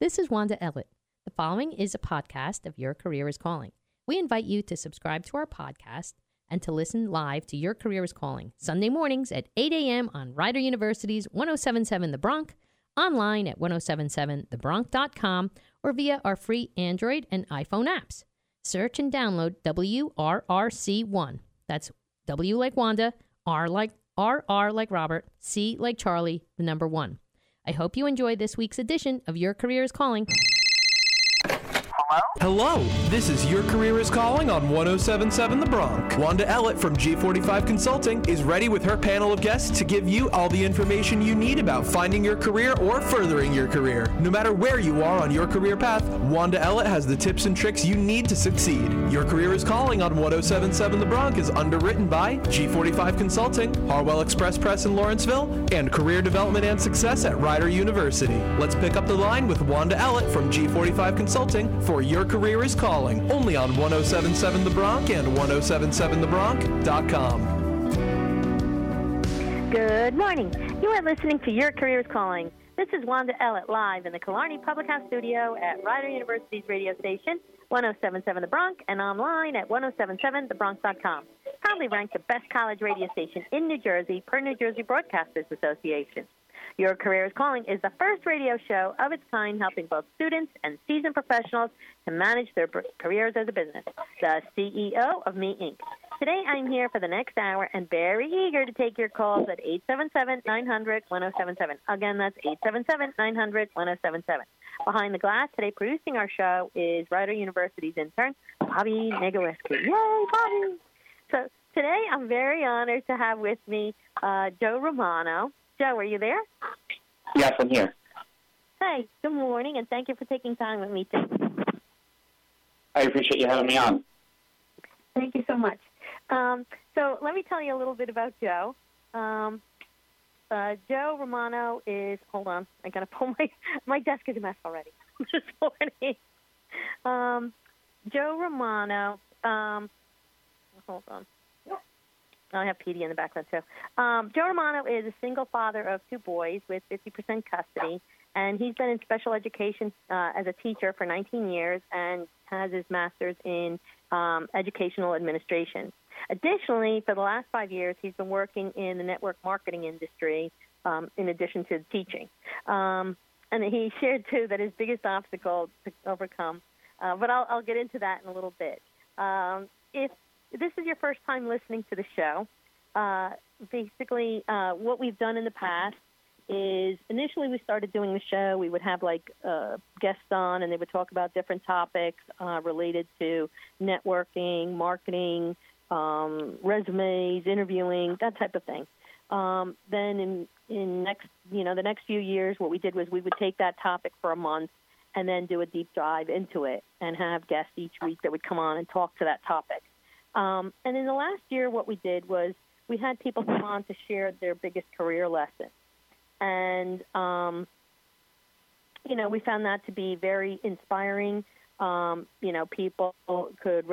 This is Wanda Ellett. The following is a podcast of Your Career is Calling. We invite you to subscribe to our podcast and to listen live to Your Career is Calling Sunday mornings at 8 a.m. on Rider University's 1077 The Bronc, online at 1077thebronc.com, or via our free Android and iPhone apps. Search and download WRRC1. That's W like Wanda, R like RR like Robert, C like Charlie, the number one. I hope you enjoy this week's edition of Your Career is Calling. Hello, this is Your Career is Calling on 1077 The Bronc. Wanda Ellett from G45 Consulting is ready with her panel of guests to give you all the information you need about finding your career or furthering your career. No matter where you are on your career path, Wanda Ellett has the tips and tricks you need to succeed. Your Career is Calling on 1077 The Bronc is underwritten by G45 Consulting, Harwell Express Press in Lawrenceville, and Career Development and Success at Rider University. Let's pick up the line with Wanda Ellett from G45 Consulting for Your Career is Calling, only on 1077 The Bronc and 1077thebronc.com. Good morning. You are listening to Your Career is Calling. This is Wanda Ellett live in the Killarney Public House studio at Rider University's radio station, 1077 The Bronc, and online at 1077thebronc.com. Proudly ranked the best college radio station in New Jersey per New Jersey Broadcasters Association. Your Career is Calling is the first radio show of its kind helping both students and seasoned professionals to manage their careers as a business. The CEO of Me Inc. Today I'm here for the next hour and very eager to take your calls at 877-900-1077. Again, that's 877-900-1077. Behind the glass today producing our show is Rider University's intern, Bobby Negaleski. Yay, Bobby! So today I'm very honored to have with me uh, Joe Romano. Joe, are you there? Yes, I'm here. Hey, good morning, and thank you for taking time with me today. I appreciate you having me on. Thank you so much. Um, so let me tell you a little bit about Joe. Um, uh, Joe Romano is. Hold on, I gotta pull my my desk is a mess already this morning. Um, Joe Romano. Um, hold on. I have PD in the background too. Um, Joe Romano is a single father of two boys with 50% custody, and he's been in special education uh, as a teacher for 19 years and has his master's in um, educational administration. Additionally, for the last five years, he's been working in the network marketing industry um, in addition to teaching. Um, and he shared too that his biggest obstacle to overcome, uh, but I'll, I'll get into that in a little bit. Um, if this is your first time listening to the show, uh, basically uh, what we've done in the past is initially we started doing the show. We would have like uh, guests on, and they would talk about different topics uh, related to networking, marketing, um, resumes, interviewing, that type of thing. Um, then in in next you know the next few years, what we did was we would take that topic for a month and then do a deep dive into it and have guests each week that would come on and talk to that topic. Um, and in the last year, what we did was we had people come on to share their biggest career lesson. And, um, you know, we found that to be very inspiring. Um, you know, people could,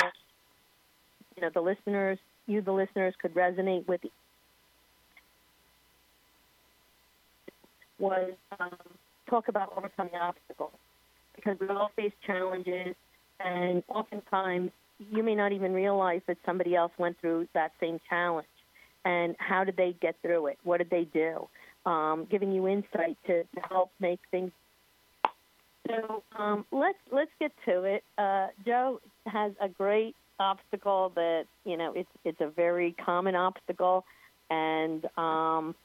you know, the listeners, you, the listeners, could resonate with was um, talk about overcoming obstacles because we all face challenges, and oftentimes you may not even realize that somebody else went through that same challenge. And how did they get through it? What did they do? Um, giving you insight to, help make things. So um, let's let's get to it. Uh, Joe has a great obstacle that you know it's it's a very common obstacle, and um,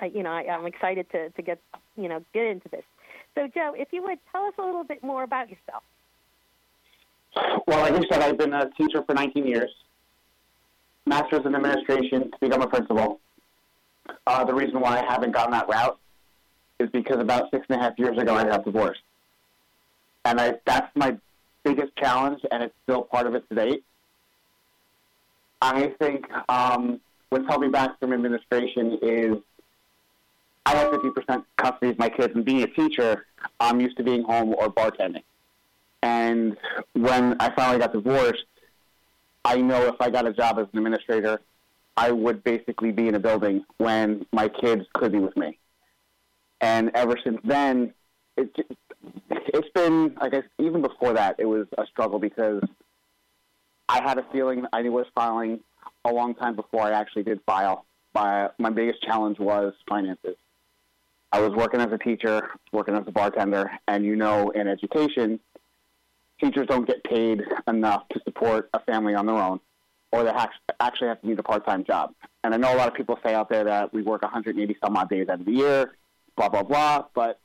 I, you know I, I'm excited to to get you know get into this. So Joe, if you would tell us a little bit more about yourself. Well, like you said, I've been a teacher for 19 years. Master's in administration to become a principal. Uh, the reason why I haven't gone that route is because about six and a half years ago I got divorced, and I, that's my biggest challenge, and it's still part of it to date. I think um, what's held me back from administration is I have 50% custody of my kids, and being a teacher, I'm used to being home or bartending. And when I finally got divorced, I know if I got a job as an administrator, I would basically be in a building when my kids could be with me. And ever since then, it, it's been, I guess, even before that, it was a struggle because I had a feeling I knew was filing a long time before I actually did file. My, my biggest challenge was finances. I was working as a teacher, working as a bartender, and you know, in education, teachers don't get paid enough to support a family on their own, or they actually have to need a part-time job. And I know a lot of people say out there that we work 180 some odd days out of the year, blah blah blah. But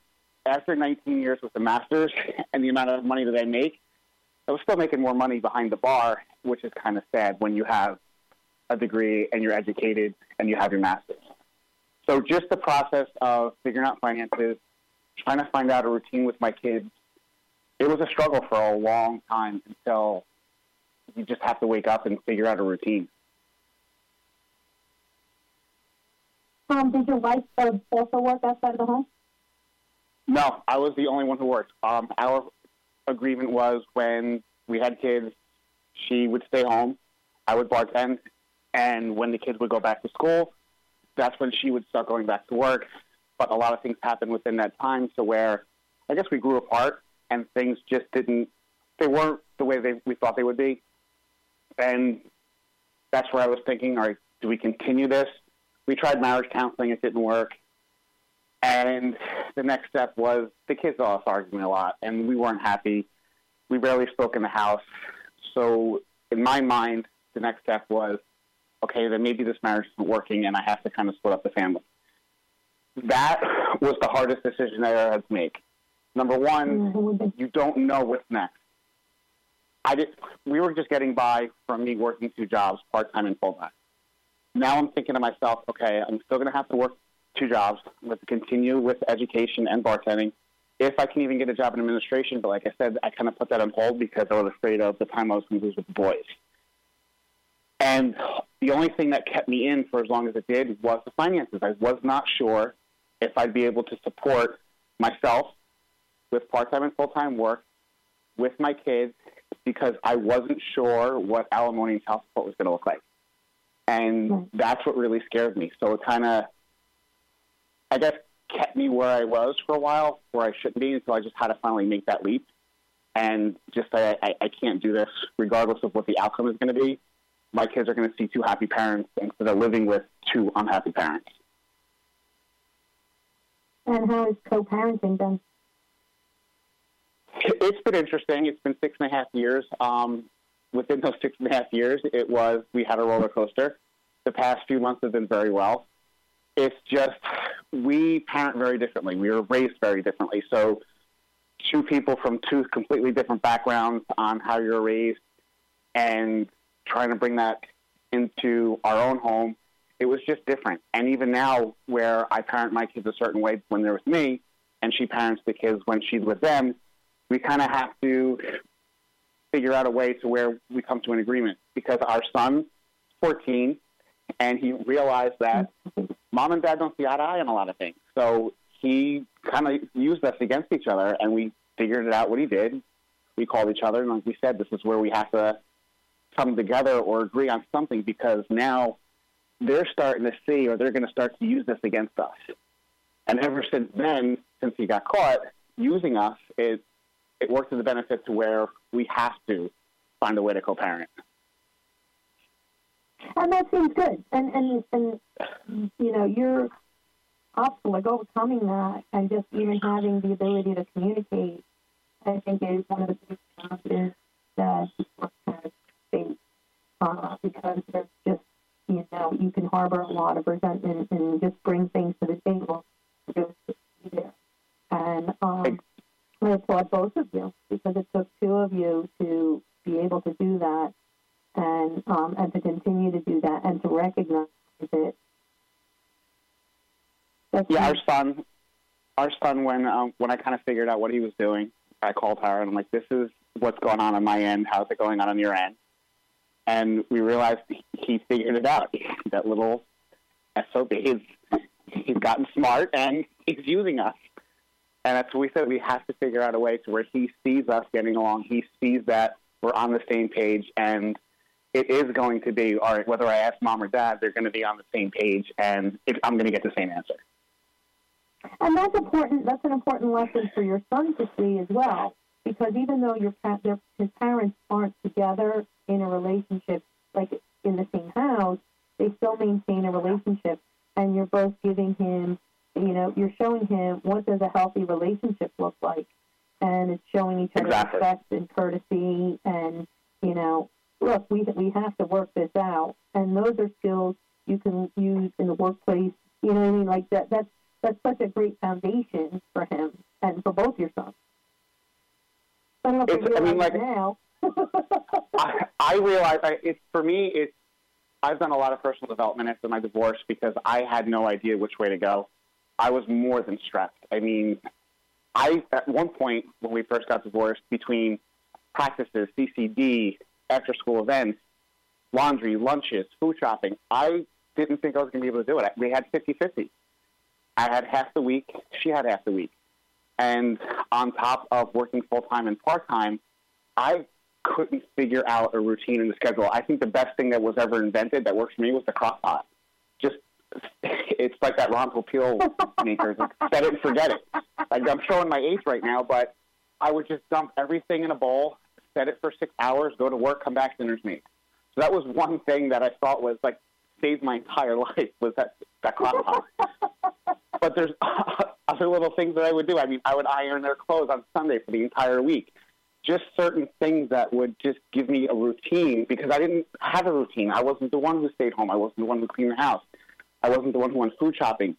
after 19 years with the masters and the amount of money that I make, I was still making more money behind the bar, which is kind of sad when you have a degree and you're educated and you have your master's. So just the process of figuring out finances, trying to find out a routine with my kids, it was a struggle for a long time until you just have to wake up and figure out a routine. Um, did your wife uh, also work outside of the home? No, I was the only one who worked. Um, our agreement was when we had kids, she would stay home, I would bartend, and when the kids would go back to school, that's when she would start going back to work. But a lot of things happened within that time to where I guess we grew apart and things just didn't, they weren't the way they, we thought they would be. And that's where I was thinking, all right, do we continue this? We tried marriage counseling, it didn't work. And the next step was the kids us arguing a lot, and we weren't happy. We barely spoke in the house. So, in my mind, the next step was okay, then maybe this marriage isn't working, and I have to kind of split up the family. That was the hardest decision I ever had to make. Number one, mm-hmm. you don't know what's next. I did. We were just getting by from me working two jobs, part time and full time. Now I'm thinking to myself, okay, I'm still going to have to work two jobs. I'm going to continue with education and bartending. If I can even get a job in administration, but like I said, I kind of put that on hold because I was afraid of the time I was going to lose with the boys. And the only thing that kept me in for as long as it did was the finances. I was not sure if I'd be able to support myself with part time and full time work with my kids because I wasn't sure what alimony and child support was going to look like. And that's what really scared me. So it kind of, I guess, kept me where I was for a while, where I shouldn't be, until I just had to finally make that leap and just say, I, I can't do this, regardless of what the outcome is going to be. My kids are going to see two happy parents instead of living with two unhappy parents. And how is co parenting done? It's been interesting. It's been six and a half years. Um, within those six and a half years, it was we had a roller coaster. The past few months have been very well. It's just we parent very differently. We were raised very differently. So, two people from two completely different backgrounds on how you're raised, and trying to bring that into our own home, it was just different. And even now, where I parent my kids a certain way when they're with me, and she parents the kids when she's with them, we kind of have to figure out a way to where we come to an agreement because our son, 14, and he realized that mom and dad don't see eye to eye on a lot of things. So he kind of used us against each other, and we figured it out what he did. We called each other, and like we said, this is where we have to come together or agree on something because now they're starting to see or they're going to start to use this against us. And ever since then, since he got caught using us, it it works to the benefit to where we have to find a way to co-parent. And that seems good. And and and you know, you're up like overcoming that and just even having the ability to communicate, I think is one of the biggest challenges that has faced. Uh, because there's just you know, you can harbor a lot of resentment and just bring things to the table. And um, I applaud both of you because it took two of you to be able to do that and um, and to continue to do that and to recognize it. That's yeah, our son, our son, when um, when I kind of figured out what he was doing, I called her and I'm like, "This is what's going on on my end. How's it going on on your end?" And we realized he figured it out. That little SOB, he's, he's gotten smart and he's using us. And that's what we said. We have to figure out a way to where he sees us getting along. He sees that we're on the same page, and it is going to be all right. Whether I ask mom or dad, they're going to be on the same page, and it, I'm going to get the same answer. And that's important. That's an important lesson for your son to see as well, because even though your his parents aren't together in a relationship, like in the same house, they still maintain a relationship, and you're both giving him, you know, you're showing him what does a healthy relationship look like, and it's showing each other Exactly. respect and courtesy, and you know, look, we we have to work this out, and those are skills you can use in the workplace. You know what I mean? Like that. That's that's such a great foundation for him and for both your sons. I don't know if you It's- I mean, like- now. I, I realize I, it's for me. It's I've done a lot of personal development after my divorce because I had no idea which way to go. I was more than stressed. I mean, I at one point when we first got divorced, between practices, CCD, after school events, laundry, lunches, food shopping, I didn't think I was going to be able to do it. We had 50-50. I had half the week. She had half the week. And on top of working full time and part time, I couldn't figure out a routine in the schedule. I think the best thing that was ever invented that worked for me was the crock pot. It's like that Ron Popeil maker. Set it and forget it. Like I'm showing my age right now, but I would just dump everything in a bowl, set it for six hours, go to work, come back, dinner's made. So that was one thing that I thought was like saved my entire life was that that crock pot. but there's other little things that I would do. I mean, I would iron their clothes on Sunday for the entire week. Just certain things that would just give me a routine because I didn't have a routine. I wasn't the one who stayed home. I wasn't the one who cleaned the house. I wasn't the one who went food shopping.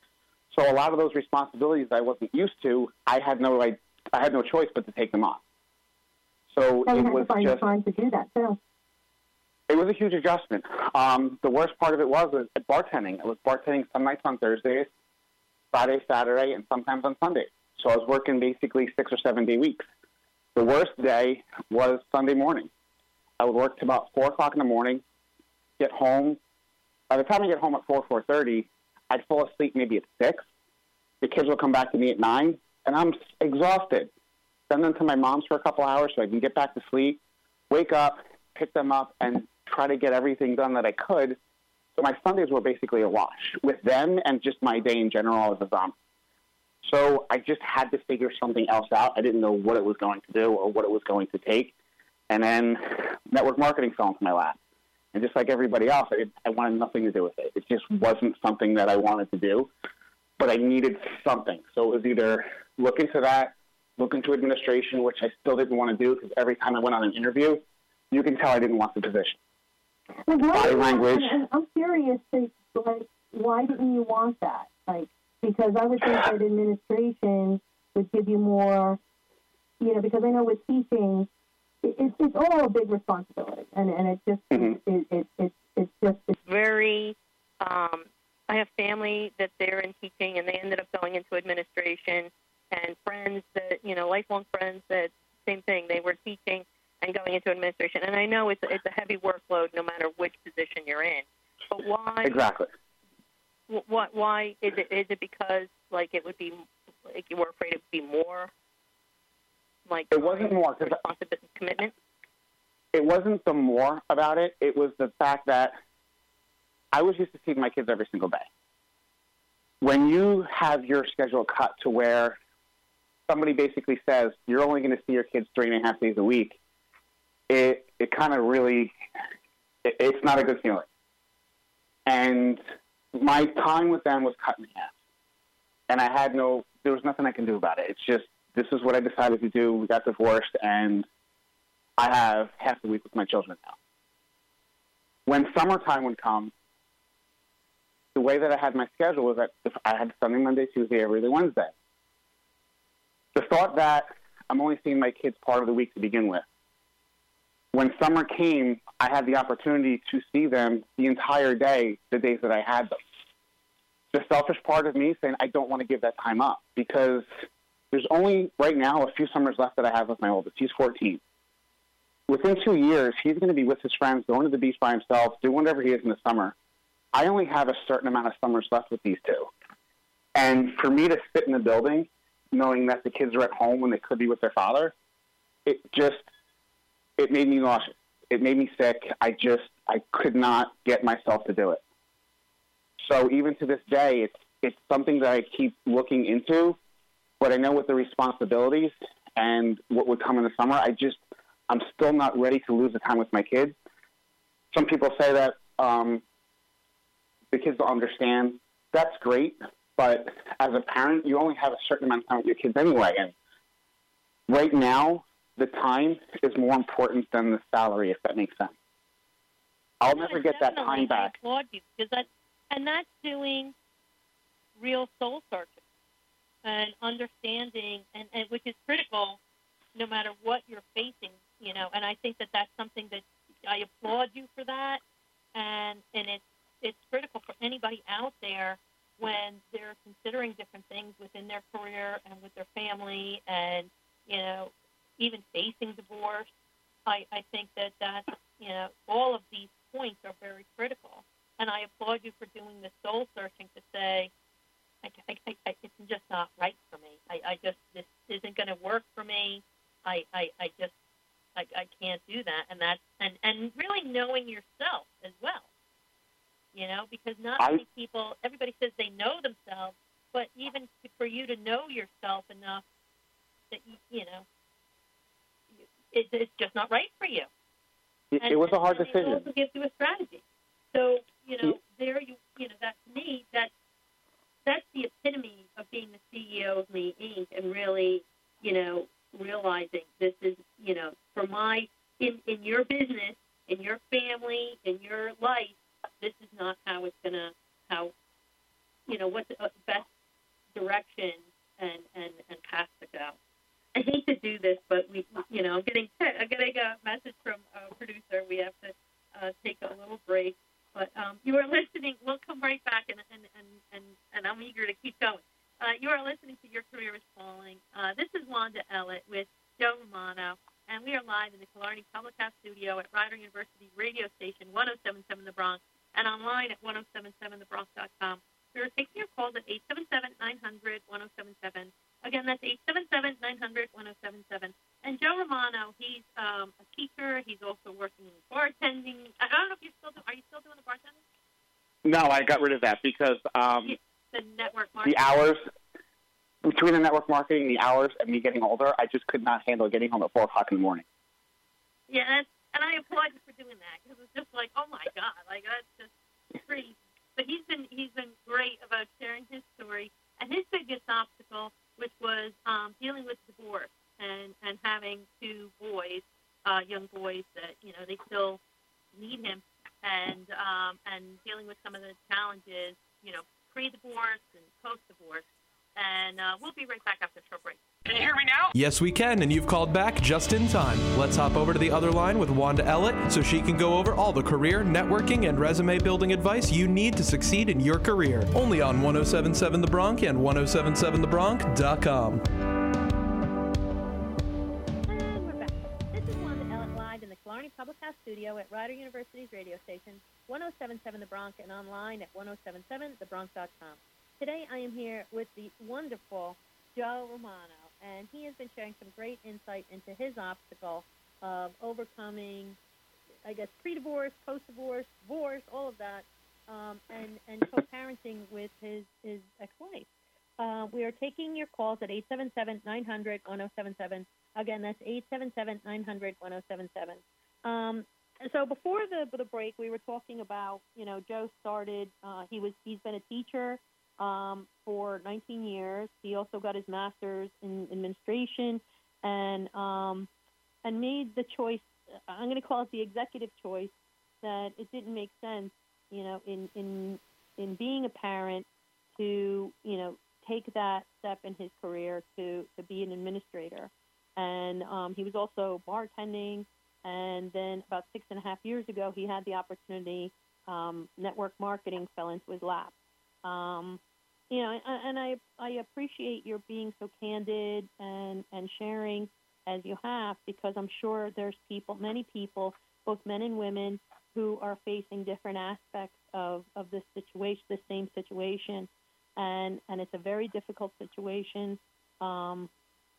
So a lot of those responsibilities I wasn't used to, I had no I, I had no choice but to take them on. So And it was to just time to do that too. it was a huge adjustment. Um, the worst part of it was, was bartending. I was bartending some nights on Thursdays, Friday, Saturday, and sometimes on Sunday. So I was working basically six or seven day weeks. The worst day was Sunday morning. I would work to about four o'clock in the morning, get home. By the time I get home at four four thirty, I'd fall asleep maybe at six. The kids will come back to me at nine, and I'm exhausted. Send them to my mom's for a couple hours so I can get back to sleep. Wake up, pick them up, and try to get everything done that I could. So my Sundays were basically a wash with them and just my day in general as a zombie. So I just had to figure something else out. I didn't know what it was going to do or what it was going to take. And then network marketing fell into my lap. And just like everybody else, I, I wanted nothing to do with it. It just wasn't something that I wanted to do, but I needed something. So it was either look into that, look into administration, which I still didn't want to do because every time I went on an interview, you can tell I didn't want the position. Body do language. I'm curious, to, like, why didn't you want that? Like, because I would think that administration would give you more, you know, because I know with teaching, it's it's all a big responsibility, and and it just Mhm. it, it, it it's just it's very um, I have family that they're in teaching and they ended up going into administration and friends that you know lifelong friends that same thing. They were teaching and going into administration. And I know it's it's a heavy workload no matter which position you're in. But why Exactly. wh- what why is it is it because like it would be like you were afraid it would be more like It wasn't more because commitment it wasn't the more about it. It was the fact that I was used to seeing my kids every single day. When you have your schedule cut to where somebody basically says you're only going to see your kids three and a half days a week, it it kind of really it, it's not a good feeling. And my time with them was cut in half, and I had no there was nothing I can do about it. It's just this is what I decided to do. We got divorced, and I have half the week with my children now. When summertime would come, the way that I had my schedule was that if I had Sunday, Monday, Tuesday, every other Wednesday. The thought that I'm only seeing my kids part of the week to begin with. When summer came, I had the opportunity to see them the entire day, the days that I had them. The selfish part of me saying I don't want to give that time up because there's only right now a few summers left that I have with my oldest. He's 14 within two years, he's going to be with his friends, going to the beach by himself, doing whatever he is in the summer. I only have a certain amount of summers left with these two. And for me to sit in the building, knowing that the kids are at home when they could be with their father, it just, it made me nauseous. It made me sick. I just, I could not get myself to do it. So even to this day, it's, it's something that I keep looking into, but I know with the responsibilities and what would come in the summer, I just I'm still not ready to lose the time with my kids. Some people say that um, the kids will understand. That's great, but as a parent, you only have a certain amount of time with your kids anyway. And right now, the time is more important than the salary, if that makes sense. I'll never get that time back. I applaud you because that, and that's doing real soul searching and understanding, and, and which is critical, no matter what you're facing. You know, and I think that that's something that I applaud you for that, and and it's it's critical for anybody out there when they're considering different things within their career and with their family, and you know, even facing divorce. I, I think that that you know all of these points are very critical, and I applaud you for doing the soul searching to say, I, I, I, I, it's just not right for me. I, I just this isn't going to work for me. I, I, I just I, I can't do that, and that and and really knowing yourself as well. You know, because not I- many people. Everybody says they know themselves, but even for you to know yourself enough that you, you know, it, it's just not right for you. It, And- it was a hard and It decision. also gives you a strategy. So you know, there you you know that to me that that's the epitome of being the CEO of Me Inc. and really you know realizing this is you know for my in in your business, in your family, in your life, this is not how it's gonna how you know what's the best direction and and and path to go. I hate to do this, but we, you know, I'm getting I'm getting a message from a producer. We have to uh, take a little break, but um, you are listening. We'll come right back, and, and, and, and, and I'm eager to keep going. Uh, you are listening to Your Career is Falling. Uh, this is Wanda Ellett with Joe Romano, and we are live in the Killarney Public House studio at Rider University radio station 1077 The Bronc and online at 1077thebronc.com. We are taking your calls at 877 900 1077. Again, that's 877 900 1077. No, I got rid of that because um, The network marketing. the hours between the network marketing, the hours, and me getting older, I just could not handle getting home at four o'clock in the morning. Yeah, and, and I applaud you for doing that because it's just like, oh my god, like that's just crazy. But he's been he's been great about sharing his story and his biggest obstacle, which was um, dealing with divorce and and having two boys, uh, young boys that you know they still need him, and um, and dealing with some of the challenges, you know, pre-divorce and post-divorce. And uh, we'll be right back after a short break. Can you hear me now? Yes, we can, and you've called back just in time. Let's hop over to the other line with Wanda Ellett so she can go over all the career, networking, and resume building advice you need to succeed in your career. Only on 1077 The Bronc and 1077thebronc.com. And we're back. This is Wanda Ellett live in the Killarney Public House studio at Rider University's radio station, 1077 The Bronc, and online at 1077thebronc.com. Today I am here with the wonderful Joe Romano, and he has been sharing some great insight into his obstacle of overcoming, I guess, pre-divorce, post-divorce, divorce, all of that, um, and, and co-parenting with his, his ex-wife. Uh, we are taking your calls at 877-900-1077. Again, that's 877-900-1077. Um, so before the the break, we were talking about you know Joe started. Uh, he was he's been a teacher um, for 19 years. He also got his master's in administration and um, and made the choice. I'm going to call it the executive choice that it didn't make sense, you know, in in in being a parent to you know take that step in his career to to be an administrator. And um, he was also bartending. And then about six and a half years ago, he had the opportunity. Um, network marketing fell into his lap. Um, you know, and, I I appreciate your being so candid and and sharing as you have because I'm sure there's people, many people, both men and women, who are facing different aspects of of this situation, the same situation, and and it's a very difficult situation. Um,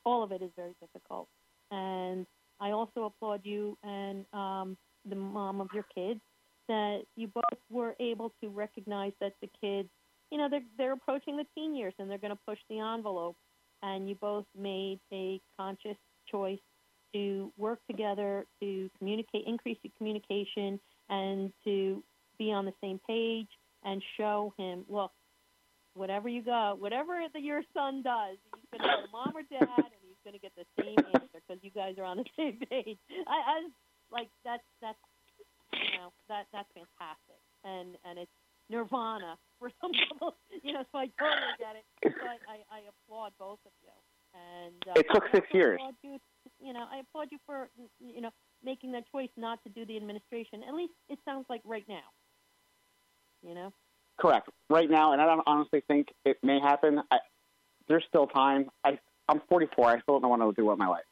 all of it is very difficult, and I also applaud you and um, the mom of your kids that you both were able to recognize that the kids you know, they're they're approaching the teen years and they're going to push the envelope, and you both made a conscious choice to work together to communicate, increase your communication, and to be on the same page and show him, look, whatever you go, whatever that your son does, he's going to get mom or dad, and he's going to get the same answer because you guys are on the same page. I, I like that's that's you know that that's fantastic, and and it's nirvana for some people, you know. So I totally get it. So I, I, I applaud both of you. And uh, It took six years. You, you know, I applaud you for you know making that choice not to do the administration. At least it sounds like right now. You know. Correct. Right now, and I don't honestly think it may happen. I, there's still time. I, I'm 44. I still don't know what I'll do with my life.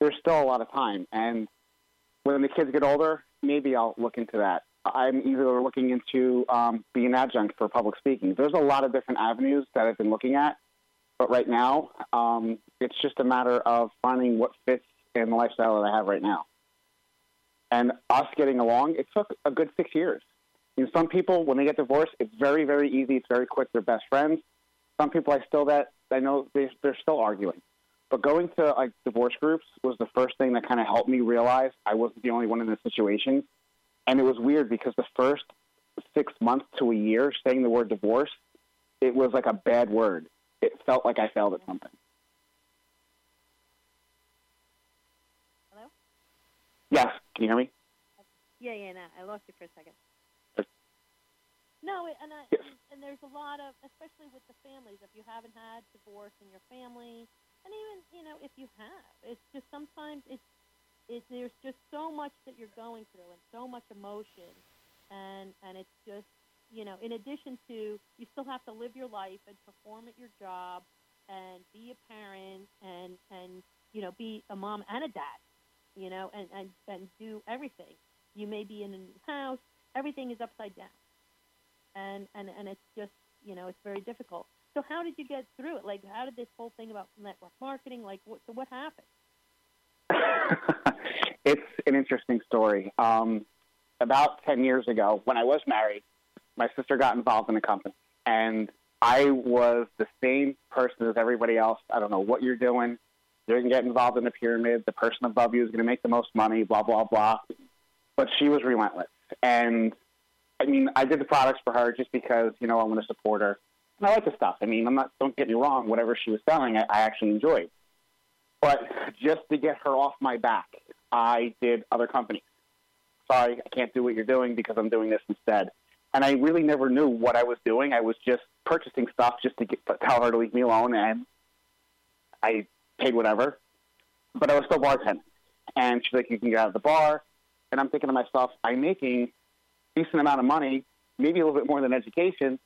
There's still a lot of time, and when the kids get older, maybe I'll look into that. I'm either looking into um, being an adjunct for public speaking. There's a lot of different avenues that I've been looking at, but right now, um, it's just a matter of finding what fits in the lifestyle that I have right now. And us getting along, it took a good six years. You know, some people, when they get divorced, it's very, very easy. It's very quick. They're best friends. Some people I still that I know they, they're still arguing. But going to like divorce groups was the first thing that kind of helped me realize I wasn't the only one in this situation. And it was weird because the first six months to a year saying the word divorce, it was like a bad word. It felt like I failed at something. Hello. Yes, can you hear me? Yeah, yeah. No, I lost you for a second. No, and I, Yes. and, and there's a lot of, especially with the families, if you haven't had divorce in your family, and even you know if you have, it's just sometimes it's it, there's just so much that you're going through and so much emotion, and and it's just you know in addition to you still have to live your life and perform at your job and be a parent and and you know be a mom and a dad, you know, and and and do everything. You may be in a new house. Everything is upside down and and and it's just you know it's very difficult. So how did you get through it? Like how did this whole thing about network marketing? Like what? So what happened? it's an interesting story. Um, about 10 years ago, when I was married, my sister got involved in a company. And I was the same person as everybody else. I don't know what you're doing. You're going to get involved in the pyramid. The person above you is going to make the most money, blah, blah, blah. But she was relentless. And I mean, I did the products for her just because, you know, I want to support her. And I like the stuff. I mean, I'm not, don't get me wrong, whatever she was selling, I, I actually enjoyed. But just to get her off my back, I did other companies. Sorry, I can't do what you're doing because I'm doing this instead. And I really never knew what I was doing. I was just purchasing stuff just to get, tell her to leave me alone, and I paid whatever. But I was still bartending. And she's like, you can get out of the bar. And I'm thinking to myself, I'm making decent amount of money, maybe a little bit more than education,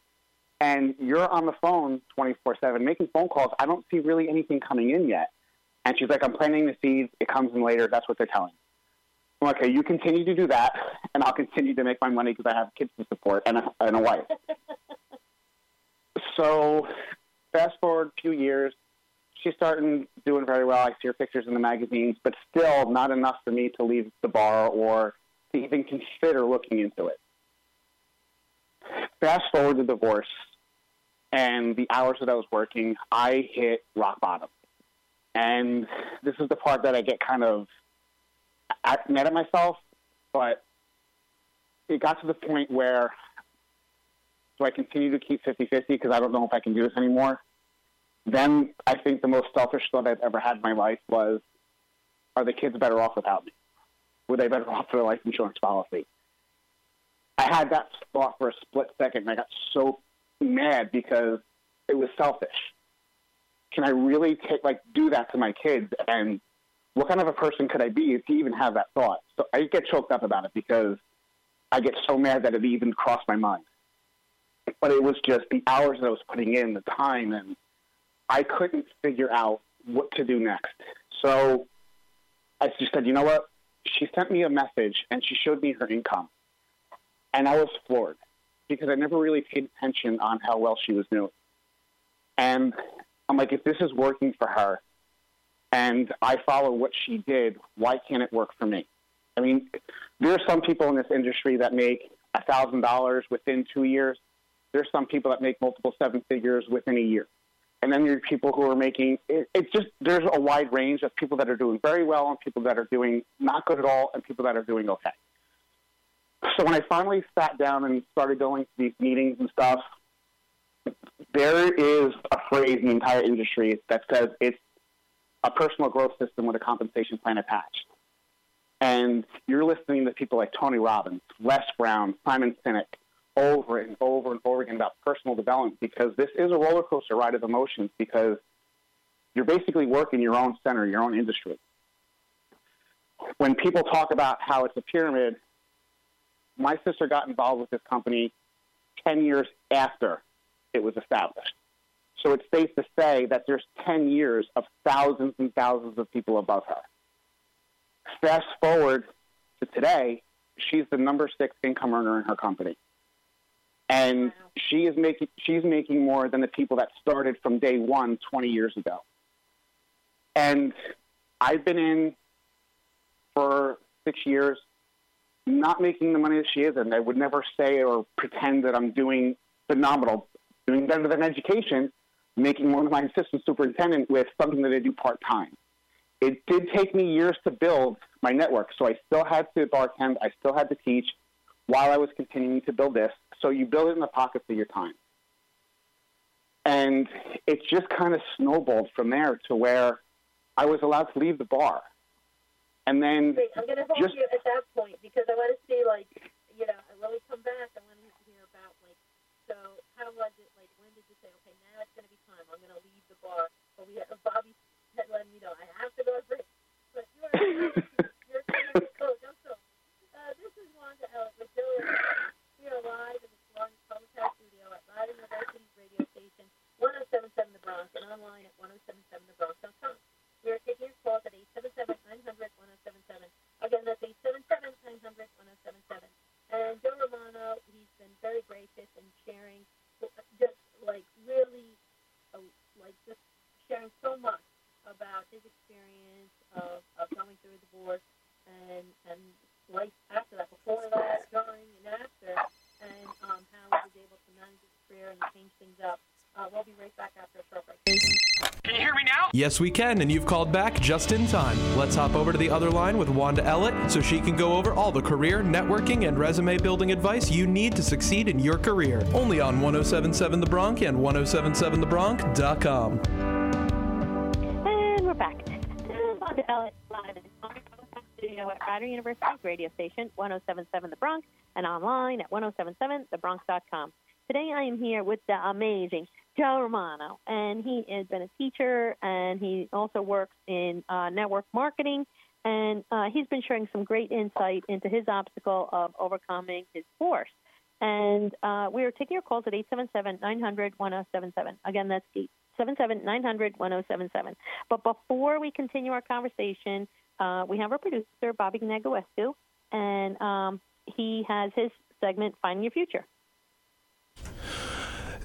and you're on the phone 24-7 making phone calls. I don't see really anything coming in yet. And she's like, I'm planting the seeds. It comes in later. That's what they're telling me. I'm like, okay, you continue to do that, and I'll continue to make my money because I have kids to support and a, and a wife. so fast forward a few years, she's starting doing very well. I see her pictures in the magazines, but still not enough for me to leave the bar or to even consider looking into it. Fast forward to divorce, and the hours that I was working, I hit rock bottom. And this is the part that I get kind of mad at myself, but it got to the point where do I continue to keep 50 50 because I don't know if I can do this anymore? Then I think the most selfish thought I've ever had in my life was are the kids better off without me? Were they better off for their life insurance policy? I had that thought for a split second, and I got so mad because it was selfish. Can I really take like do that to my kids? And what kind of a person could I be to even have that thought? So I get choked up about it because I get so mad that it even crossed my mind. But it was just the hours that I was putting in, the time, and I couldn't figure out what to do next. So I just said, you know what? She sent me a message and she showed me her income. And I was floored because I never really paid attention on how well she was doing. And I'm like, if this is working for her and I follow what she did, why can't it work for me? I mean, there are some people in this industry that make $1,000 within two years. There's some people that make multiple seven figures within a year. And then there are people who are making, it, it's just, there's a wide range of people that are doing very well and people that are doing not good at all and people that are doing okay. So when I finally sat down and started going to these meetings and stuff, there is a phrase in the entire industry that says it's a personal growth system with a compensation plan attached. And you're listening to people like Tony Robbins, Les Brown, Simon Sinek, over and over and over again about personal development because this is a roller coaster ride of emotions because you're basically working your own center, your own industry. When people talk about how it's a pyramid, my sister got involved with this company 10 years after it was established. So it's safe to say that there's 10 years of thousands and thousands of people above her. Fast forward to today, she's the number six income earner in her company. And wow. she is making she's making more than the people that started from day one 20 years ago. And I've been in for six years, not making the money that she is, and I would never say or pretend that I'm doing phenomenal, doing better than education, making more of my assistant superintendent with something that I do part time. It did take me years to build my network, so I still had to bartend, I still had to teach while I was continuing to build this. So you build it in the pockets of your time. And it just kind of snowballed from there to where I was allowed to leave the bar. And then Wait, I'm going to hold just, you at that point because I want to see, like, you know, when we come back, I want to hear about, like, so how was it? Like, when did you say, okay, now it's going to be time. I'm going to leave the bar. But we, have, Bobby had let me know I have to go to break. But you are, you're going to go. Don't go. Uh, this is Wanda Ellett with Joe. We are live in the Salon Podcast Studio at Rider University's radio station, 1077 The Bronc, and online at 1077thebronc.com. We are taking your calls at 877-900-1077. Again, that's 877-900-1077. And Joe Romano, he's been very gracious in sharing, just like really, uh, like just sharing so much about his experience of, of going through a divorce and and life after that, before that, during, and after, and um, how he was able to manage his career and change things up. Uh, we'll be right back after a short break. Can you hear me now? Yes, we can, and you've called back just in time. Let's hop over to the other line with Wanda Ellett so she can go over all the career, networking, and resume building advice you need to succeed in your career. Only on 1077 The Bronc and 1077thebronc.com. And we're back. Wanda Ellett live in the studio at Rider University's radio station, 1077 The Bronc, and online at 1077thebronc.com. Today I am here with the amazing Joe Romano, and he has been a teacher and he also works in uh, network marketing. And uh, he's been sharing some great insight into his obstacle of overcoming his force. And uh, we are taking your calls at 877 900 1077. Again, that's 877 900 1077. But before we continue our conversation, uh, we have our producer, Bobby Negawescu, and um, he has his segment, Finding Your Future.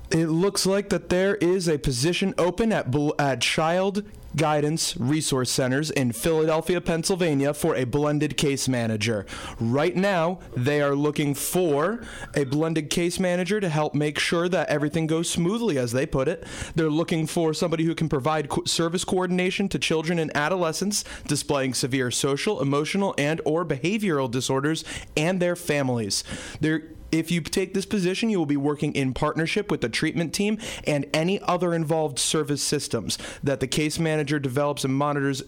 It looks like that there is a position open at, at Child Guidance Resource Centers in Philadelphia, Pennsylvania for a blended case manager. Right now, they are looking for a blended case manager to help make sure that everything goes smoothly, as they put it. They're looking for somebody who can provide co- service coordination to children and adolescents displaying severe social, emotional, and or behavioral disorders and their families. They're if you take this position, you will be working in partnership with the treatment team and any other involved service systems that the case manager develops and monitors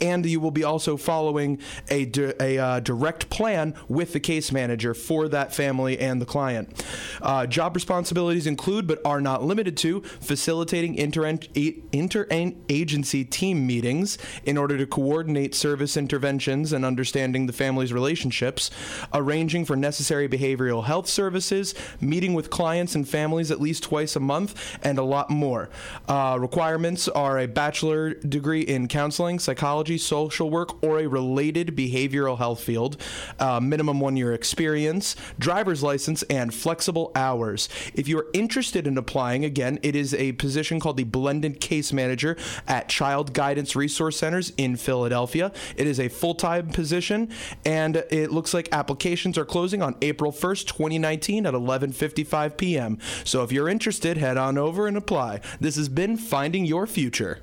and you will be also following a, di- a uh, direct plan with the case manager for that family and the client. Uh, job responsibilities include, but are not limited to, facilitating interagency team meetings in order to coordinate service interventions and understanding the family's relationships, arranging for necessary behavioral health services, meeting with clients and families at least twice a month, and a lot more. Uh, requirements are a bachelor degree in counseling, psychology psychology, social work, or a related behavioral health field, uh, minimum one year experience, driver's license, and flexible hours. If you're interested in applying, again, it is a position called the Blended Case Manager at Child Guidance Resource Centers in Philadelphia. It is a full time position, and it looks like applications are closing on April 1st, 2019 at 11:55 p.m. So if you're interested, head on over and apply. This has been Finding Your Future.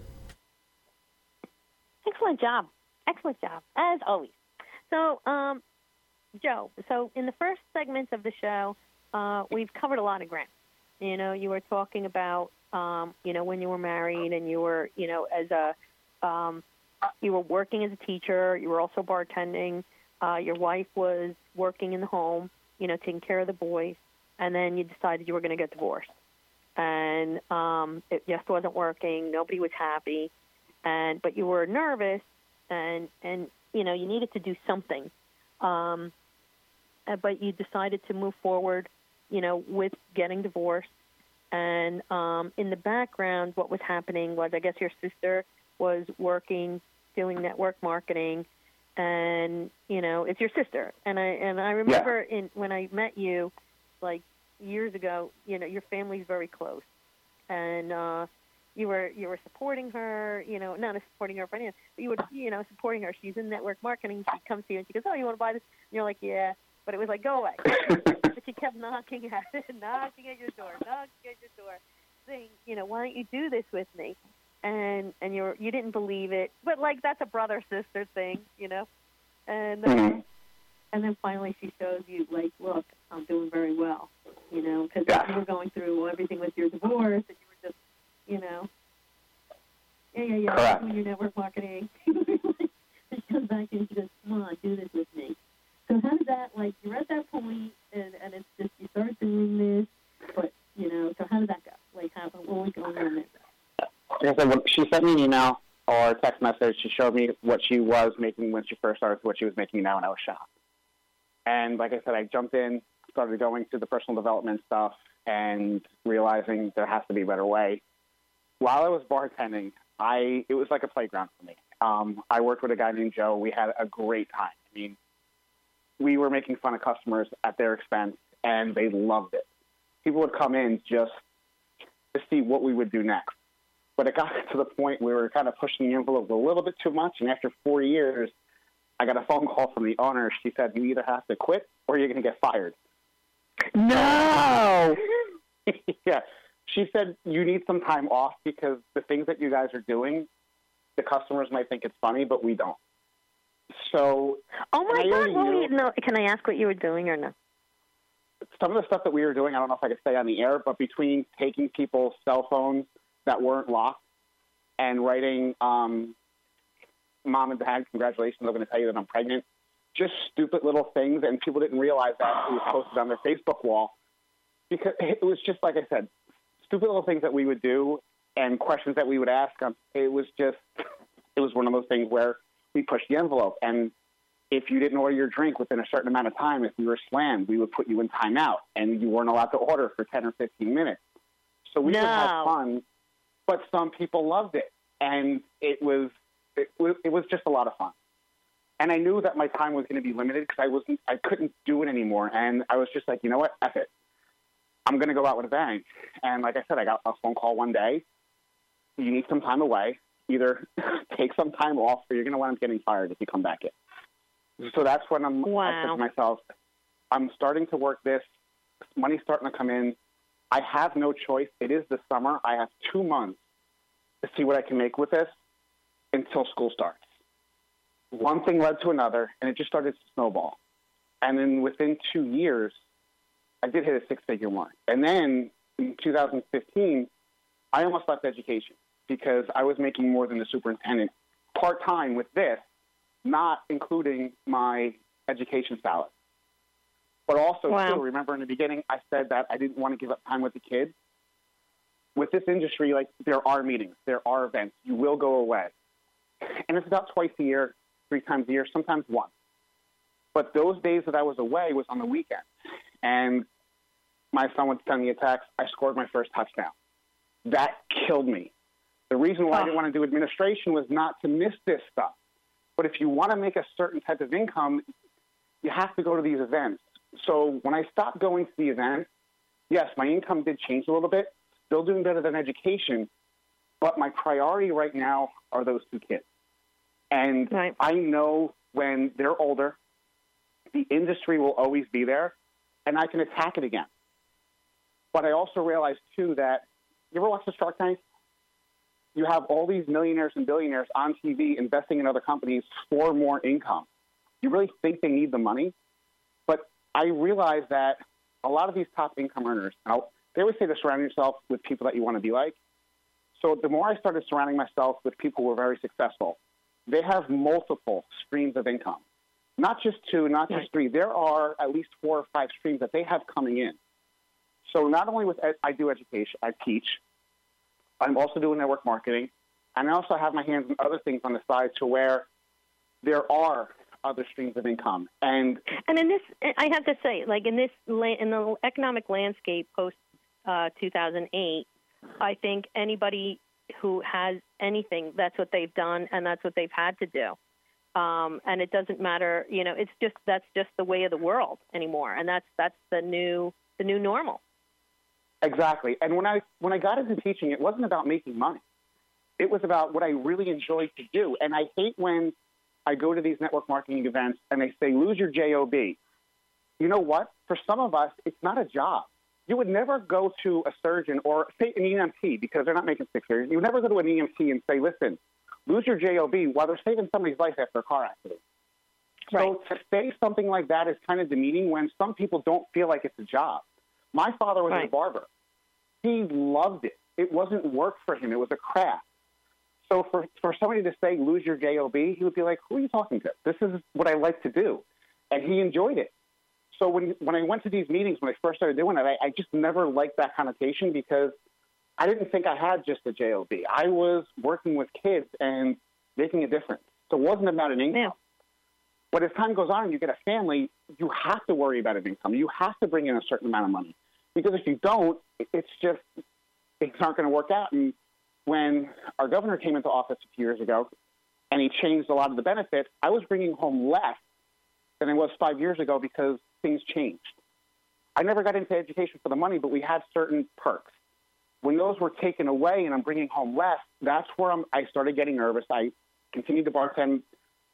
Excellent job. Excellent job, as always. So, um, Joe, so in the first segments of the show, uh, we've covered a lot of ground. You know, you were talking about, um, you know, when you were married and you were, you know, as a, um, you were working as a teacher, you were also bartending, uh, your wife was working in the home, you know, taking care of the boys, and then you decided you were going to get divorced. And um, it just wasn't working. Nobody was happy, and but you were nervous, and and you know you needed to do something. Um, uh, but you decided to move forward, you know, with getting divorced. And um, in the background, what was happening was, I guess your sister was working, doing network marketing, and you know, it's your sister. And I and I remember Yeah. in when I met you, like years ago, you know, your family's very close, and uh, you were you were supporting her, you know, not supporting her financially, but you were you know supporting her. She's in network marketing. She comes to you and she goes, "Oh, you want to buy this?" And you're like, "Yeah," but it was like, "Go away." but she kept knocking at it, knocking at your door, knocking at your door, saying, "You know, why don't you do this with me?" And and you you didn't believe it, but like that's a brother sister thing, you know. And then, Mhm. and then finally she shows you like, "Look, I'm doing very well," you know, because Yeah. you were going through everything with your divorce, and you just, you know. Yeah, yeah, yeah. Correct. Doing your network marketing. she comes back and she goes, "Come on, do this with me." So how did that like? You're at that point, and and it's just you start doing this, but you know. So how did that go? Like how what was going on there? Like I said, when she sent me an email or a text message. She showed me what she was making when she first started what she was making now, and I was shocked. And like I said, I jumped in, started going through the personal development stuff, and realizing there has to be a better way. While I was bartending, I it was like a playground for me. Um, I worked with a guy named Joe. We had a great time. I mean, we were making fun of customers at their expense, and they loved it. People would come in just to see what we would do next. But it got to the point where we were kind of pushing the envelope a little bit too much. And after four years, I got a phone call from the owner. She said, "You either have to quit or you're going to get fired." No. yeah. She said, "You need some time off because the things that you guys are doing, the customers might think it's funny, but we don't." So Oh my God! Well, knew- no. Can I ask what you were doing or no? some of the stuff that we were doing, I don't know if I could say on the air, but between taking people's cell phones that weren't locked and writing, um, "Mom and Dad, congratulations! I'm going to tell you that I'm pregnant." Just stupid little things, and people didn't realize that it was posted on their Facebook wall because it was just like I said, stupid little things that we would do and questions that we would ask. Um, it was just, it was one of those things where we pushed the envelope and if you didn't order your drink within a certain amount of time, if you were slammed, we would put you in timeout, and you weren't allowed to order for 10 or 15 minutes. So we would No. have fun, but some people loved it, and it was it, was- it was just a lot of fun. And I knew that my time was going to be limited because I wasn't I couldn't do it anymore, and I was just like, you know what, F it, I'm going to go out with a bang. And like I said, I got a phone call one day. You need some time away. Either take some time off, or you're going to wind up getting fired if you come back in. So that's when I'm. I said to myself, I'm starting to work this. Money's starting to come in. I have no choice. It is the summer. I have two months to see what I can make with this until school starts. One thing led to another, and it just started to snowball. And then within two years, I did hit a six-figure mark. And then in 2015, I almost left education because I was making more than the superintendent part-time with this not including my education salary. But also, Wow. too, remember in the beginning, I said that I didn't want to give up time with the kids. With this industry, like there are meetings, there are events. You will go away, and it's about twice a year, three times a year, sometimes once. But those days that I was away was on the weekend, and my son would send me a text. I scored my first touchdown. That killed me The reason why I didn't want to do administration was not to miss this stuff. But if you want to make a certain type of income, you have to go to these events. So when I stopped going to the events, yes, my income did change a little bit, still doing better than education, but my priority right now are those two kids. And Right. I know when they're older, the industry will always be there, and I can attack it again. But I also realize, too, that you ever watch the Shark Tank? You have all these millionaires and billionaires on TV investing in other companies for more income. You really think they need the money? But I realize that a lot of these top income earners, they always say to surround yourself with people that you want to be like. So the more I started surrounding myself with people who were very successful, they have multiple streams of income. Not just two, not just three. There are at least four or five streams that they have coming in. So not only with ed- I do education, I teach. I'm also doing network marketing, and I also have my hands in other things on the side to where there are other streams of income. And And in this, I have to say, like in this, in the economic landscape post uh, 2008, I think anybody who has anything, that's what they've done, and that's what they've had to do. Um, and it doesn't matter, you know, it's just that's just the way of the world anymore, and that's that's the new the new normal. Exactly. And when I when I got into teaching, it wasn't about making money. It was about what I really enjoyed to do. And I hate when I go to these network marketing events and they say, lose your job. You know what? For some of us, it's not a job. You would never go to a surgeon or say an EMT because they're not making six figures. You would never go to an EMT and say, listen, lose your job while they're saving somebody's life after a car accident. So to say something like that is kind of demeaning when some people don't feel like it's a job. My father was a barber. He loved it. It wasn't work for him. It was a craft. So for, for somebody to say lose your job, he would be like, "Who are you talking to? This is what I like to do," and he enjoyed it. So when when I went to these meetings when I first started doing it, I, I just never liked that connotation because I didn't think I had just a job. I was working with kids and making a difference. So it wasn't about an income. Yeah. But as time goes on and you get a family, you have to worry about an income. You have to bring in a certain amount of money because if you don't, it's just things aren't going to work out. And when our governor came into office a few years ago and he changed a lot of the benefits, I was bringing home less than I was five years ago because things changed. I never got into education for the money, but we had certain perks. When those were taken away and I'm bringing home less, that's where I'm, I started getting nervous. I continued to bartend.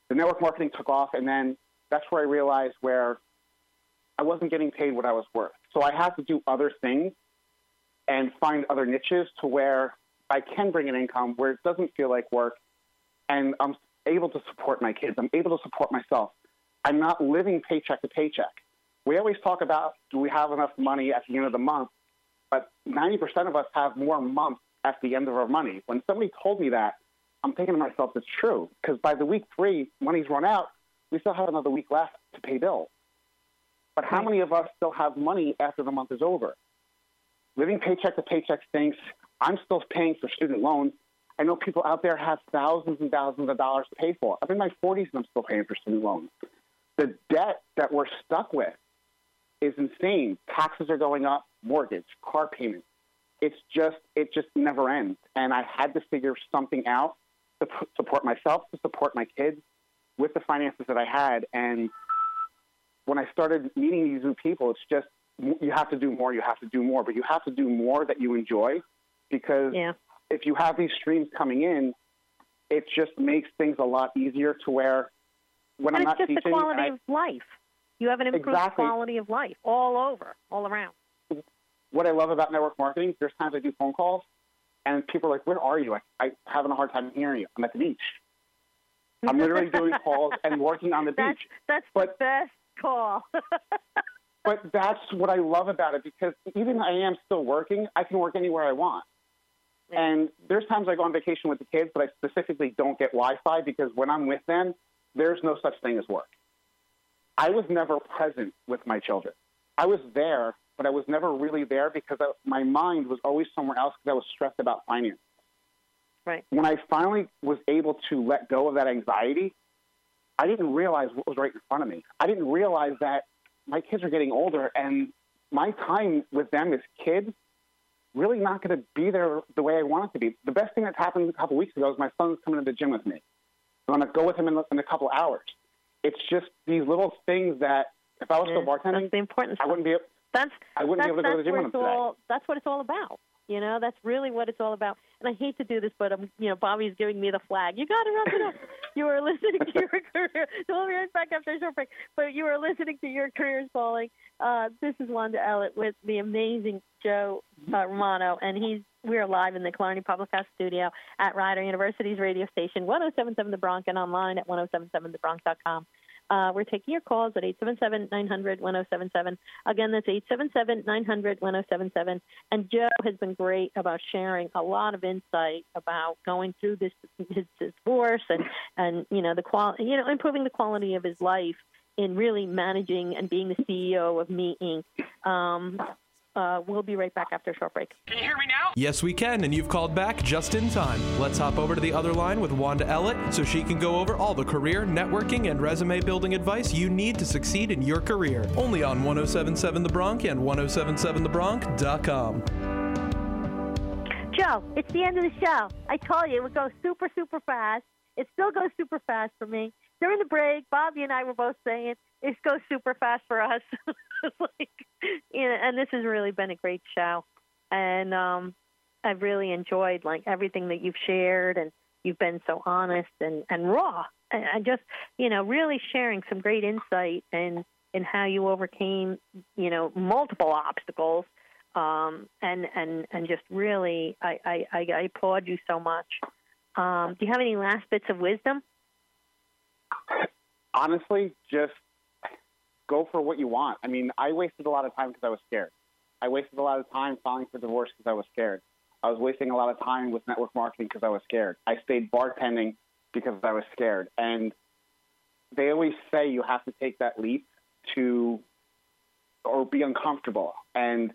The network marketing took off, and then that's where I realized where I wasn't getting paid what I was worth. So I had to do other things and find other niches to where I can bring an income where it doesn't feel like work, and I'm able to support my kids. I'm able to support myself. I'm not living paycheck to paycheck. We always talk about do we have enough money at the end of the month, but 90% of us have more months at the end of our money. When somebody told me that, I'm thinking to myself, it's true, because by the week three, money's run out, we still have another week left to pay bills. But how many of us still have money after the month is over? Living paycheck to paycheck stinks. I'm still paying for student loans. I know people out there have thousands and thousands of dollars to pay for. I'm in my 40s and I'm still paying for student loans. The debt that we're stuck with is insane. Taxes are going up, mortgage, car payments. It's just it just never ends. And I had to figure something out to p- support myself, to support my kids with the finances that I had. And when I started meeting these new people, it's just you have to do more, you have to do more, but you have to do more that you enjoy because Yeah. if you have these streams coming in, it just makes things a lot easier to where when and I'm not teaching, it's just the quality I- of life. You have an improved Exactly. quality of life all over, all around. what I love about network marketing, there's times I do phone calls and people are like, Where are you? I, I'm having a hard time hearing you. I'm at the beach. I'm literally doing calls and working on the That's beach. that's But- the best call. But that's what I love about it because even though I am still working, I can work anywhere I want. And there's times I go on vacation with the kids, but I specifically don't get Wi Fi because when I'm with them, there's no such thing as work. I was never present with my children. I was there, but I was never really there because I, my mind was always somewhere else because I was stressed about finance. right. When I finally was able to let go of that anxiety, I didn't realize what was right in front of me. I didn't realize that my kids are getting older and my time with them as kids really not going to be there the way I want it to be. The best thing that's happened a couple weeks ago is my son's coming to the gym with me. I'm going to go with him in, in a couple hours. It's just these little things that if I was still bartending, that's the important I wouldn't be. That's I wouldn't that's, be able to go to the gym what it's all, That's what it's all about. You know, that's really what it's all about. And I hate to do this, but um, you know, Bobby's giving me the flag. You got to wrap it up. you are listening to your career. So we'll be right back after a short break. But you are listening to your Career's Calling. Uh, this is Wanda Ellett with the amazing Joe uh, Romano, and he's we are live in the Clarity Public House studio at Rider University's radio station 1077 The Bronc and online at 1077thebronc.com. Uh, we're taking your calls at 877-900-1077. Again, that's 877-900-1077. And Joe has been great about sharing a lot of insight about going through this his divorce and and you know the qual you know improving the quality of his life in really managing and being the CEO of Me Inc. Um, uh, we'll be right back after a short break. Can you hear me now? Yes, we can, and you've called back just in time. Let's hop over to the other line with Wanda Ellett so she can go over all the career, networking, and resume building advice you need to succeed in your career. Only on 1077 The Bronc and 1077thebronc.com. Joe, it's the end of the show. I told you it would go super, super fast. It still goes super fast for me. During the break, Bobby and I were both saying it goes super fast for us. like, you know, and this has really been a great show. And um, I've really enjoyed like everything that you've shared, and you've been so honest and, and raw, and, and just you know really sharing some great insight and in how you overcame you know multiple obstacles um, and and and just really, I, I, I applaud you so much. Um, do you have any last bits of wisdom? honestly, just go for what you want. I mean, I wasted a lot of time because I was scared. I wasted a lot of time filing for divorce because I was scared. I was wasting a lot of time with network marketing because I was scared. I stayed bartending because I was scared. And they always say you have to take that leap to or be uncomfortable. And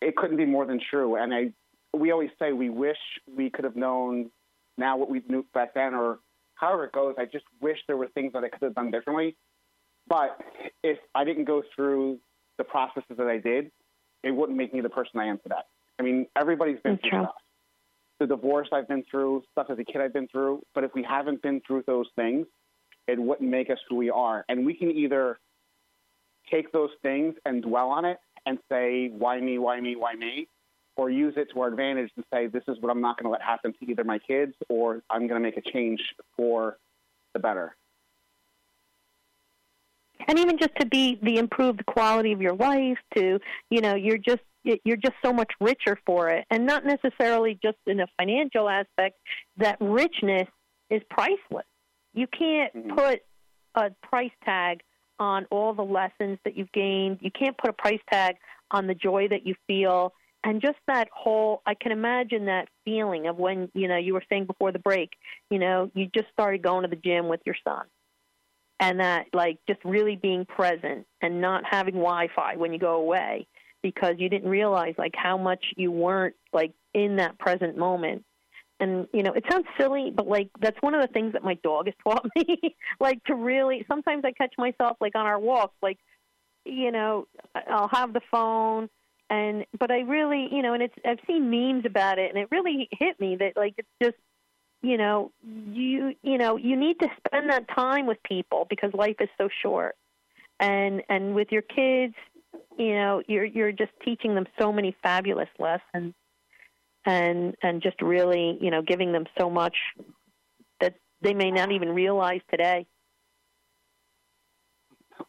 it couldn't be more than true. And I, we always say we wish we could have known now what we knew back then, or however it goes. I just wish there were things that I could have done differently. But if I didn't go through the processes that I did, it wouldn't make me the person I am today. I mean, everybody's been That's through true. stuff. The divorce I've been through, stuff as a kid I've been through. But if we haven't been through those things, it wouldn't make us who we are. And we can either take those things and dwell on it and say, why me, why me, why me? Or use it to our advantage and say, this is what I'm not going to let happen to either my kids or I'm going to make a change for the better. And even just to be the improved quality of your life, to you know, you're just you're just so much richer for it, and not necessarily just in a financial aspect. That richness is priceless. You can't Mhm. put a price tag on all the lessons that you've gained. You can't put a price tag on the joy that you feel. And just that whole, I can imagine that feeling of when, you know, you were saying before the break, you know, you just started going to the gym with your son. And that, like, just really being present and not having Wi Fi when you go away because you didn't realize, like, how much you weren't, like, in that present moment. And you know it sounds silly but like that's one of the things that my dog has taught me like to really sometimes i catch myself like on our walks like you know i'll have the phone and but i really you know and it's i've seen memes about it and it really hit me that like it's just you know you you know you need to spend that time with people because life is so short and and with your kids you know you're you're just teaching them so many fabulous lessons and and just really you know giving them so much that they may not even realize today.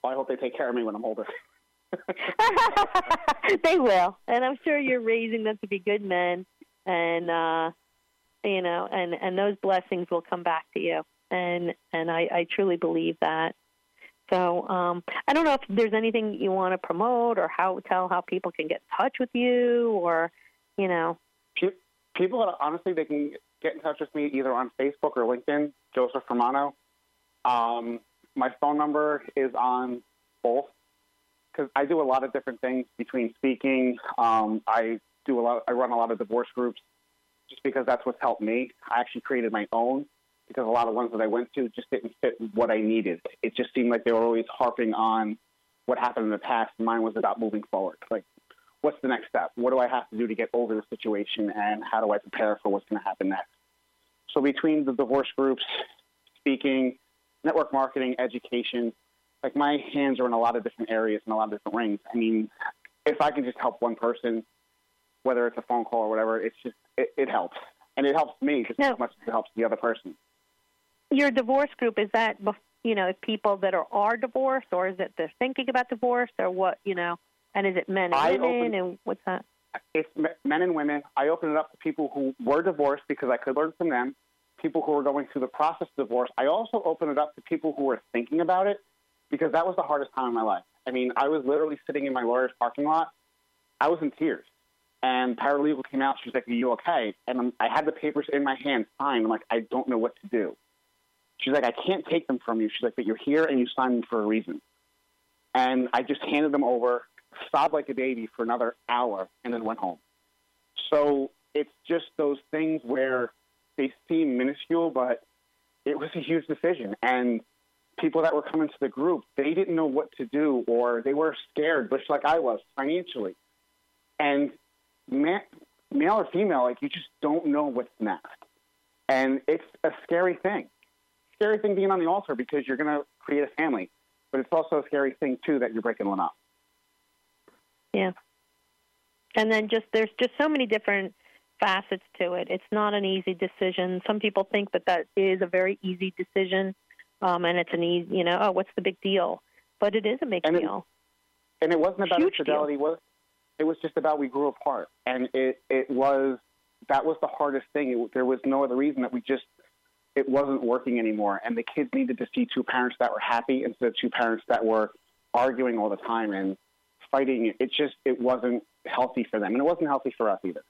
Well, I hope they take care of me when I'm older. they will, and I'm sure you're raising them to be good men, and uh, you know, and and those blessings will come back to you, and and I, I truly believe that. So um, I don't know if there's anything you want to promote or how tell how people can get in touch with you, or you know, People, honestly, they can get in touch with me either on Facebook or LinkedIn, Joseph Romano. Um, my phone number is on both because I do a lot of different things between speaking. Um, I do a lot. I run a lot of divorce groups just because that's what's helped me. I actually created my own because a lot of ones that I went to just didn't fit what I needed. It just seemed like they were always harping on what happened in the past. Mine was about moving forward. Like what's the next step? What do I have to do to get over the situation, and how do I prepare for what's going to happen next? So between the divorce groups, speaking, network marketing, education, like my hands are in a lot of different areas and a lot of different rings. I mean, if I can just help one person, whether it's a phone call or whatever, it's just it, it helps, and it helps me just No. as much as it helps the other person. Your divorce group is that you know people that are are divorced, or is it they're thinking about divorce, or what you know? And is it men and I women, opened- and what's that? it's men and women. I open it up to people who were divorced because I could learn from them. People who were going through the process of divorce. I also open it up to people who were thinking about it because that was the hardest time in my life. I mean, I was literally sitting in my lawyer's parking lot. I was in tears. And paralegal came out. She was like, "Are you okay?" And I'm, I had the papers in my hand, signed. I'm like, "I don't know what to do." She's like, "I can't take them from you." She's like, "But you're here and you signed them for a reason." And I just handed them over, sobbed like a baby for another hour, and then went home. So it's just those things where they seem minuscule, but it was a huge decision. And people that were coming to the group, they didn't know what to do, or they were scared, just like I was financially. And ma- male or female, like you just don't know what's next. And it's a scary thing. Scary thing being on the altar because you're going to create a family, but it's also a scary thing too that you're breaking one up. Yeah. And then just there's just so many different facets to it. It's not an easy decision. Some people think that that is a very easy decision, um, and it's an easy, you know, oh, what's the big deal? But it is a big And it- deal. and it wasn't about Huge infidelity. It was it was just about we grew apart, and it it was that was the hardest thing. It, there was no other reason that we just it wasn't working anymore, and the kids needed to see two parents that were happy instead of two parents that were arguing all the time and fighting. It just it wasn't healthy for them, and it wasn't healthy for us either.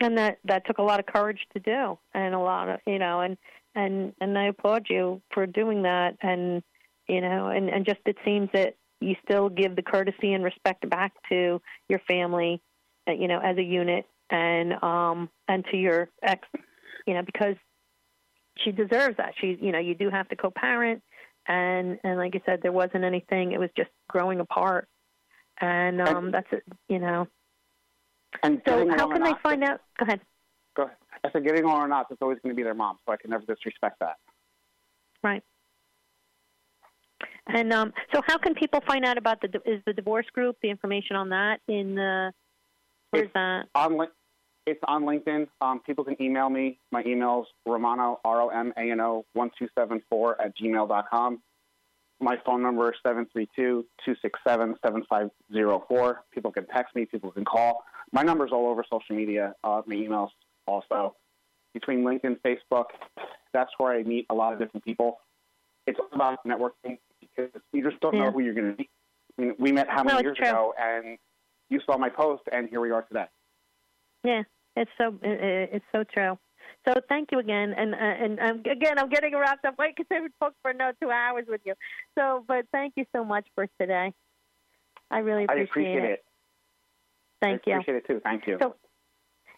and that that took a lot of courage to do and a lot of you know and and and I applaud you for doing that and you know and and just it seems that you still give the courtesy and respect back to your family uh, you know as a unit and um and to your ex you know because she deserves that. She you know you do have to co-parent. And and like I said there wasn't anything. It was just growing apart. And um that's it you know. And so how can they not, find out? Go ahead. Go ahead. I said getting along or not, it's always going to be their mom, so I can never disrespect that. Right. And um, so, how can people find out about the is the divorce group? The information on that in the where's that? on it's on LinkedIn. Um, people can email me. My email's Romano R O M A N O one two seven four at gmail dot com. My phone number is 732-267-7504. People can text me. People can call. My number's all over social media. Uh, my emails also. Between LinkedIn, Facebook, that's where I meet a lot of different people. It's all about networking because you just don't Yeah. know who you're going to meet. I mean, we met how many it's years true. ago, and you saw my post, and here we are today. Yeah, it's so it- it- it's so true. So thank you again, and uh, and um, again, I'm getting wrapped up. Wait, because I would talk for no two hours with you. So, but thank you so much for today. I really I appreciate, appreciate it. Thank I you. appreciate it too. Thank you. So,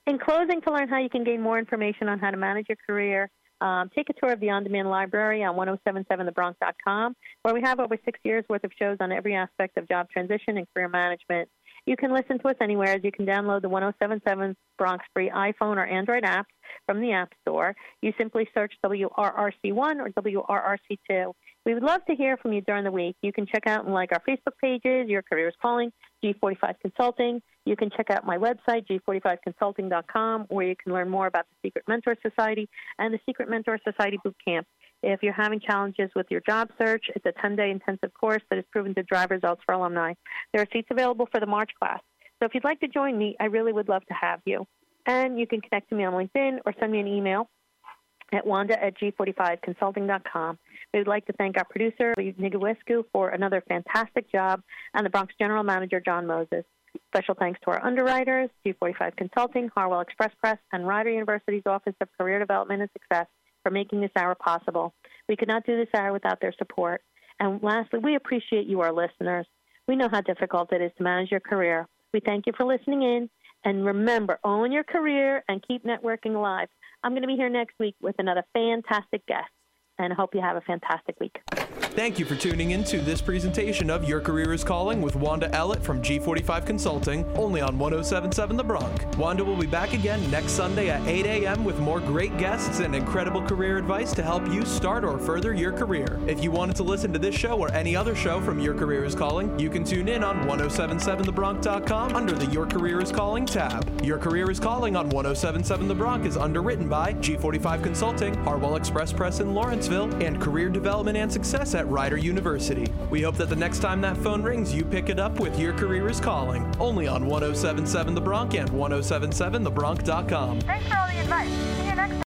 in closing, to learn how you can gain more information on how to manage your career, um, take a tour of the On Demand Library on 1077thebronc.com, where we have over six years worth of shows on every aspect of job transition and career management. You can listen to us anywhere as you can download the 1077 Bronc free iPhone or Android apps from the App Store. You simply search WRRC1 or WRRC2. We would love to hear from you during the week. You can check out and like our Facebook pages, Your Career is Calling, G45 Consulting. You can check out my website, g45consulting.com, where you can learn more about the Secret Mentor Society and the Secret Mentor Society Boot Camp. If you're having challenges with your job search, it's a 10 day intensive course that has proven to drive results for alumni. There are seats available for the March class. So if you'd like to join me, I really would love to have you. And you can connect to me on LinkedIn or send me an email at wanda at g45consulting.com. We would like to thank our producer, Nigawescu, for another fantastic job, and the Bronc General Manager, John Moses. Special thanks to our underwriters, G45 Consulting, Harwell Express Press, and Rider University's Office of Career Development and Success for making this hour possible. We could not do this hour without their support. And lastly, we appreciate you, our listeners. We know how difficult it is to manage your career. We thank you for listening in. And remember, own your career and keep networking alive. I'm going to be here next week with another fantastic guest. And I hope you have a fantastic week. Thank you for tuning in to this presentation of Your Career is Calling with Wanda Ellett from G45 Consulting, only on 1077 The Bronc. Wanda will be back again next Sunday at 8 a.m. with more great guests and incredible career advice to help you start or further your career. If you wanted to listen to this show or any other show from Your Career is Calling, you can tune in on 1077thebronc.com under the Your Career is Calling tab. Your Career is Calling on 1077 The Bronc is underwritten by G45 Consulting, Harwell Express Press in Lawrenceville, and Career Development and Success Rider University. We hope that the next time that phone rings, you pick it up with Your Career is Calling, only on 1077 The Bronc and 1077thebronc.com. Thanks for all the advice. See you next time.